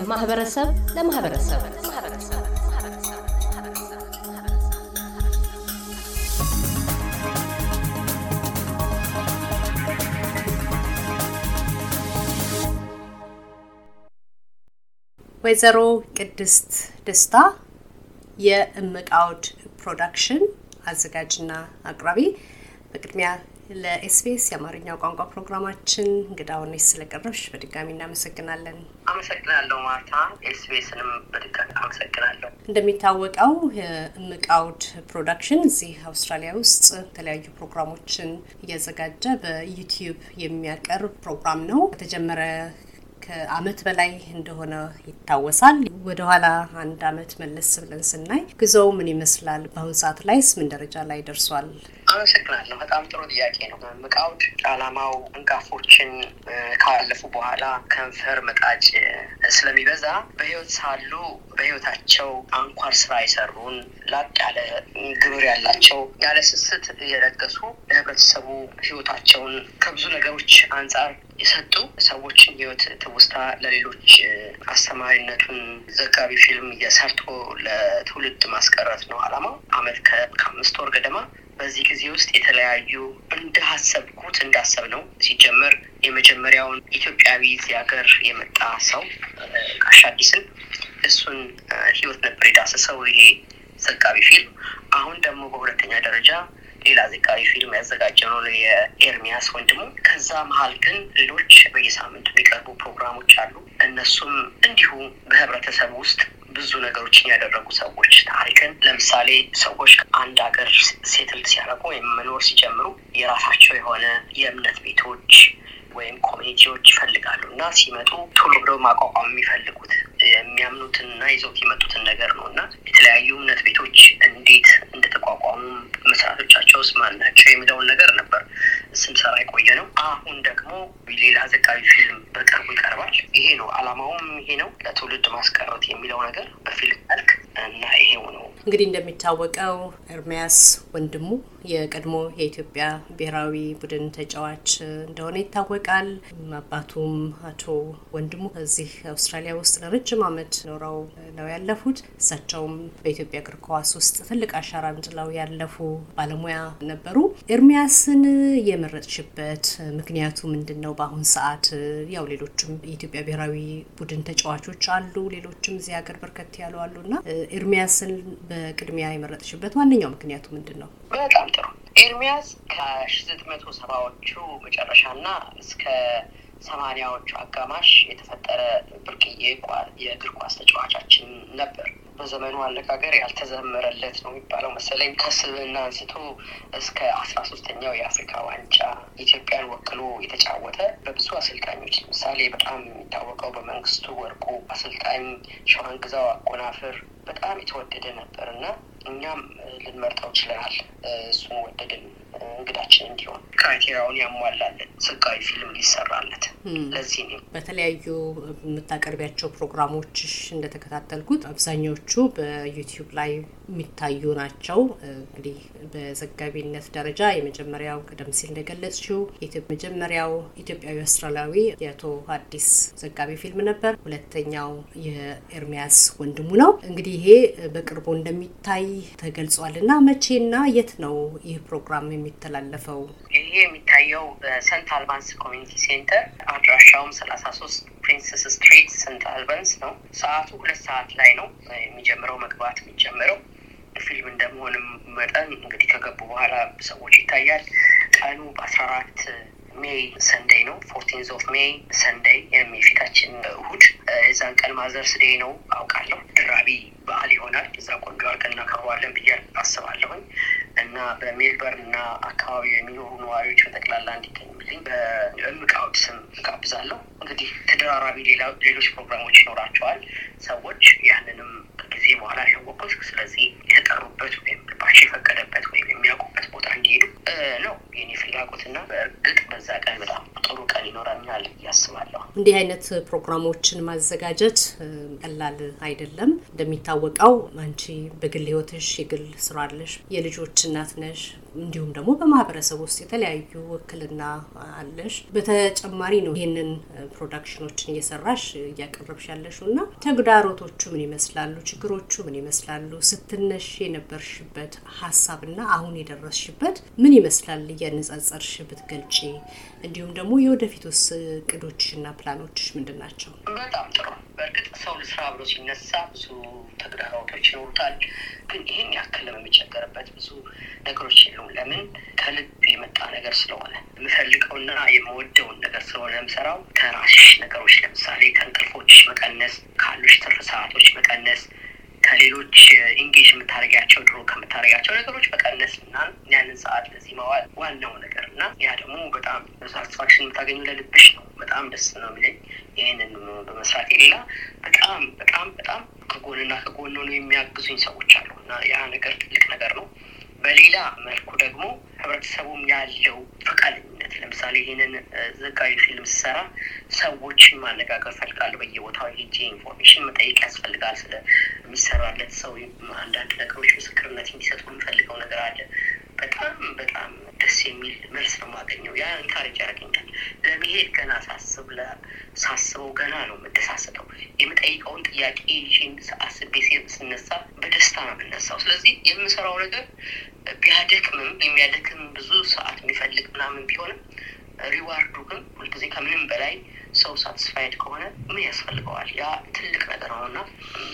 ከማህበረሰብ ለማህበረሰብ። ወይዘሮ ቅድስት ደስታ የእምቅ አውድ ፕሮዳክሽን አዘጋጅና አቅራቢ፣ በቅድሚያ ለኤስቢኤስ የአማርኛው ቋንቋ ፕሮግራማችን እንግዳ ሆነሽ ስለቀረብሽ በድጋሚ እናመሰግናለን። አመሰግናለሁ ማርታ። ኤስቢኤስንም በድጋሚ አመሰግናለሁ። እንደሚታወቀው የእምቅ አውድ ፕሮዳክሽን እዚህ አውስትራሊያ ውስጥ የተለያዩ ፕሮግራሞችን እያዘጋጀ በዩቲዩብ የሚያቀርብ ፕሮግራም ነው። ከተጀመረ ከአመት በላይ እንደሆነ ይታወሳል። ወደኋላ አንድ አመት መለስ ብለን ስናይ ጉዞው ምን ይመስላል? በአሁኑ ሰዓት ላይስ ምን ደረጃ ላይ ደርሷል? አመሰግናለሁ። በጣም ጥሩ ጥያቄ ነው። እምቅ አውድ ዓላማው አንጋፎችን ካለፉ በኋላ ከንፈር መጣጭ ስለሚበዛ በህይወት ሳሉ በህይወታቸው አንኳር ስራ የሰሩን ላቅ ያለ ግብር ያላቸው ያለ ስስት እየለገሱ ለህብረተሰቡ ህይወታቸውን ከብዙ ነገሮች አንጻር የሰጡ ሰዎችን ህይወት ትውስታ ለሌሎች አስተማሪነቱን ዘጋቢ ፊልም እየሰርቶ ለትውልድ ማስቀረት ነው ዓላማው። አመት ከአምስት ወር ገደማ በዚህ ጊዜ ውስጥ የተለያዩ እንዳሰብኩት እንዳሰብ ነው ሲጀመር የመጀመሪያውን ኢትዮጵያዊ እዚህ ሀገር የመጣ ሰው ጋሽ አዲስን እሱን ህይወት ነበር የዳሰሰው ይሄ ዘጋቢ ፊልም። አሁን ደግሞ በሁለተኛ ደረጃ ሌላ ዘጋቢ ፊልም ያዘጋጀነው የኤርሚያስ ወንድሙ። ከዛ መሀል ግን ሌሎች በየሳምንቱ የሚቀርቡ ፕሮግራሞች አሉ። እነሱም እንዲሁ በህብረተሰብ ውስጥ ብዙ ነገሮችን ያደረጉ ሰዎች ታሪክን ለምሳሌ ሰዎች አንድ ሀገር ሴትል ሲያደርጉ ወይም መኖር ሲጀምሩ የራሳቸው የሆነ የእምነት ቤቶች ወይም ኮሚኒቲዎች ይፈልጋሉ እና ሲመጡ ቶሎ ብለው ማቋቋም የሚፈልጉት የሚያምኑትንና ይዘውት የመጡትን ነገር ነው እና የተለያዩ እምነት ቤቶች እንዴት እንደተቋቋሙ መስራቶቻቸውስ ማን ናቸው የሚለውን ነገር ነበር ስንሰራ የቆየ ነው። አሁን ደግሞ ሌላ ዘጋቢ ፊልም በቅርቡ ይቀርባል። ይሄ ነው አላማውም ይሄ ነው ለትውልድ ማስቀረት የሚለው ነገር በፊልም መልክ እና ይሄው ነው። እንግዲህ እንደሚታወቀው ኤርሚያስ ወንድሙ የቀድሞ የኢትዮጵያ ብሔራዊ ቡድን ተጫዋች እንደሆነ ይታወቃል። አባቱም አቶ ወንድሙ እዚህ አውስትራሊያ ውስጥ ለረጅም ዓመት ኖረው ነው ያለፉት። እሳቸውም በኢትዮጵያ እግር ኳስ ውስጥ ትልቅ አሻራ ጥለው ያለፉ ባለሙያ ነበሩ። ኤርሚያስን የመረጥሽበት ምክንያቱ ምንድን ነው? በአሁን ሰዓት ያው ሌሎችም የኢትዮጵያ ብሔራዊ ቡድን ተጫዋቾች አሉ፣ ሌሎችም እዚህ ሀገር በርከት ያሉ አሉ እና ኤርሚያስን በቅድሚያ የመረጥሽበት ዋነኛው ምክንያቱ ምንድን ነው? በጣም ጥሩ። ኤርሚያስ ከሺ ዘጠኝ መቶ ሰባዎቹ መጨረሻና እስከ ሰማኒያዎቹ አጋማሽ የተፈጠረ ብርቅዬ የእግር ኳስ ተጫዋቻችን ነበር። በዘመኑ አነጋገር ያልተዘመረለት ነው የሚባለው መሰለኝ። ከስብና አንስቶ እስከ አስራ ሶስተኛው የአፍሪካ ዋንጫ ኢትዮጵያን ወክሎ የተጫወተ በብዙ አሰልጣኞች ለምሳሌ በጣም የሚታወቀው በመንግስቱ ወርቁ አሰልጣኝ ሸዋንግዛው አጎናፍር በጣም የተወደደ ነበር እና እኛም ልንመርጠው ችለናል። እሱን ወደድን እንግዳችን እንዲሆን criteria ውን ያሟላለን ዘጋቢ ፊልም ሊሰራለት። ለዚህ ነው በተለያዩ የምታቀርቢያቸው ፕሮግራሞችሽ እንደተከታተልኩት አብዛኞቹ በዩቲዩብ ላይ የሚታዩ ናቸው። እንግዲህ በዘጋቢነት ደረጃ የመጀመሪያው ቀደም ሲል እንደገለጽችው መጀመሪያው ኢትዮጵያዊ አውስትራሊያዊ የአቶ አዲስ ዘጋቢ ፊልም ነበር። ሁለተኛው የኤርሚያስ ወንድሙ ነው። እንግዲህ ይሄ በቅርቡ እንደሚታይ ተገልጿል እና መቼና የት ነው ይህ ፕሮግራም የሚተላለፈው? ይሄ የሚታየው በሰንት አልባንስ community centre አድራሻውም ሰላሳ ሶስት ፕሪንሰስ ስትሪት ሰንት አልባንስ ነው። ሰዓቱ ሁለት ሰዓት ላይ ነው የሚጀምረው መግባት የሚጀምረው ፊልም እንደመሆንም መጠን እንግዲህ ከገቡ በኋላ ሰዎች ይታያል። ቀኑ በአስራ አራት May Sunday ነው። fourteenth of May Sunday የፊታችን እሁድ። የዛን ቀን Mother's Day ነው አውቃለሁ። ድርብ በዓል ይሆናል። እዛ ቆንጆ እናከብረዋለን ብዬ አስባለሁኝ እና በሜልበርን እና አካባቢ የሚኖሩ ነዋሪዎች በጠቅላላ እንዲገኙልኝ በእምቅ አውድ ስም ጋብዛለሁ። እንግዲህ ተደራራቢ ሌሎች ፕሮግራሞች ይኖራቸዋል። ሰዎች ያንንም ጊዜ በኋላ ያወቁት። ስለዚህ የተጠሩበት ወይም ልባቸው የፈቀደበት ወይም የሚያውቁበት ቦታ እንዲሄዱ ነው የኔ ፍላጎትና በእርግጥ በዛ ቀን በጣም ጥሩ ቀን ይኖረኛል እያስባለሁ። እንዲህ አይነት ፕሮግራሞችን ማዘጋጀት ቀላል አይደለም። እንደሚታወቀው አንቺ በግል ህይወትሽ የግል ስራ አለሽ፣ የልጆች እናት ነሽ። እንዲሁም ደግሞ በማህበረሰብ ውስጥ የተለያዩ ውክልና አለሽ። በተጨማሪ ነው ይህንን production ኖችን እየሰራሽ እያቀረብሽ ያለሽው እና ተግዳሮቶቹ ምን ይመስላሉ? ችግሮቹ ምን ይመስላሉ? ስትነሺ የነበርሽበት ሀሳብና አሁን የደረስሽበት ምን ይመስላል? እያነጻጸርሽ ብትገልጪ፣ እንዲሁም ደግሞ የወደፊቱስ እቅዶችና ፕላኖችሽ ምንድን ናቸው? በጣም ጥሩ። በእርግጥ ሰው ልስራ ብሎ ሲነሳ ብዙ ተግዳሮቶች ይኖሩታል። ግን ይህን ያክል የሚቸገርበት ብዙ ነገሮች የሉም። ለምን ከልብ የመጣ ነገር ስለሆነ የምፈልገውና የምወደውን ነገር ስለሆነ የምሰራው ከራስሽ ነገሮች ለምሳሌ ከእንቅልፎች መቀነስ፣ ካሉሽ ትርፍ ሰዓቶች መቀነስ ከሌሎች engage የምታደርጊያቸው ድሮ ከምታደርጊያቸው ነገሮች መቀነስ ያንን ሰዓት ለዚህ መዋል ዋናው ነገር እና ያ ደግሞ በጣም satisfaction የምታገኙ ለልብሽ ነው። በጣም ደስ ነው የሚለኝ ይህንን በመስራቴ። ሌላ በጣም በጣም በጣም ከጎንና ከጎን ነው የሚያግዙኝ ሰዎች አሉ እና ያ ነገር ትልቅ ነገር ነው። በሌላ መልኩ ደግሞ ህብረተሰቡም ያለው ፈቃደኝነት ለምሳሌ ይህንን ዘጋቢ ፊልም ስሰራ ሰዎችን ማነጋገር ፈልጋለሁ። በየቦታው ሄጄ information መጠየቅ ያስፈልጋል። ስለሚሰራለት ሰው አንዳንድ ነገሮች ምስክርነት እንዲሰጡ የምፈልገው ነገር አለ። በጣም በጣም ደስ የሚል መልስ ነው የማገኘው። ያ encourage ያደርገኛል። ለመሄድ ገና ሳስብ ሳስበው ገና ነው የምደሳሰጠው። የምጠይቀውን ጥያቄ ይህን አስቤ ስነሳ በደስታ ነው የምነሳው። ስለዚህ የምሰራው ነገር ቢያደክምም የሚያደክም ብዙ ሰዓት የሚፈልግ ምናምን ቢሆንም ሪዋርዱ ግን ሁልጊዜ ከምንም በላይ ሰው ሳትስፋይድ ከሆነ ምን ያስፈልገዋል? ያ ትልቅ ነገር ነው እና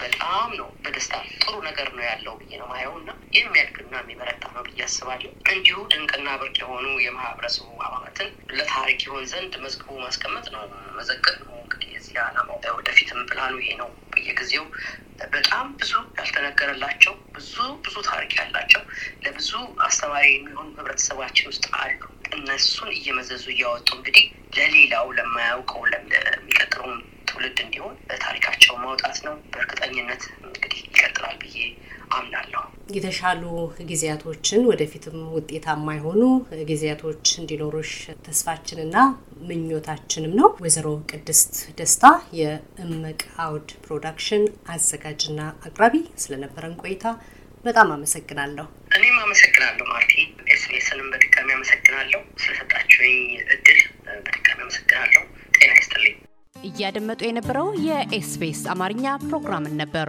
በጣም ነው በደስታ ጥሩ ነገር ነው ያለው ብዬ ነው ማየው እና የሚያድግና የሚበረታ ነው ብዬ አስባለሁ። እንዲሁ ድንቅና ብርቅ የሆኑ የማህበረሰቡ አባላትን ለታሪክ ይሆን ዘንድ መዝግቡ ማስቀመጥ ነው፣ መዘገብ ነው። እንግዲህ የዚህ ዓላማው ወደፊትም ፕላኑ ይሄ ነው። በየጊዜው በጣም ብዙ ያልተነገረላቸው ብዙ ብዙ ታሪክ ያላቸው ለብዙ አስተማሪ የሚሆኑ ህብረተሰባችን ውስጥ አሉ። እነሱን እየመዘዙ እያወጡ እንግዲህ ለሌላው ለማያውቀው ለሚቀጥለውም ትውልድ እንዲሆን ታሪካቸው ማውጣት ነው። በእርግጠኝነት እንግዲህ ይቀጥላል ብዬ አምናለሁ። የተሻሉ ጊዜያቶችን ወደፊትም ውጤታማ የሆኑ ጊዜያቶች እንዲኖሩሽ ተስፋችንና ምኞታችንም ነው። ወይዘሮ ቅድስት ደስታ የእምቅ አውድ ፕሮዳክሽን አዘጋጅና አቅራቢ ስለነበረን ቆይታ በጣም አመሰግናለሁ። እኔም አመሰግናለሁ ማርቲ። ኤስቢኤስንም በድጋሚ አመሰግናለሁ ስለሰጣችሁኝ እድል በድጋሚ አመሰግናለሁ። ጤና ይስጥልኝ። እያደመጡ የነበረው የኤስቢኤስ አማርኛ ፕሮግራምን ነበር።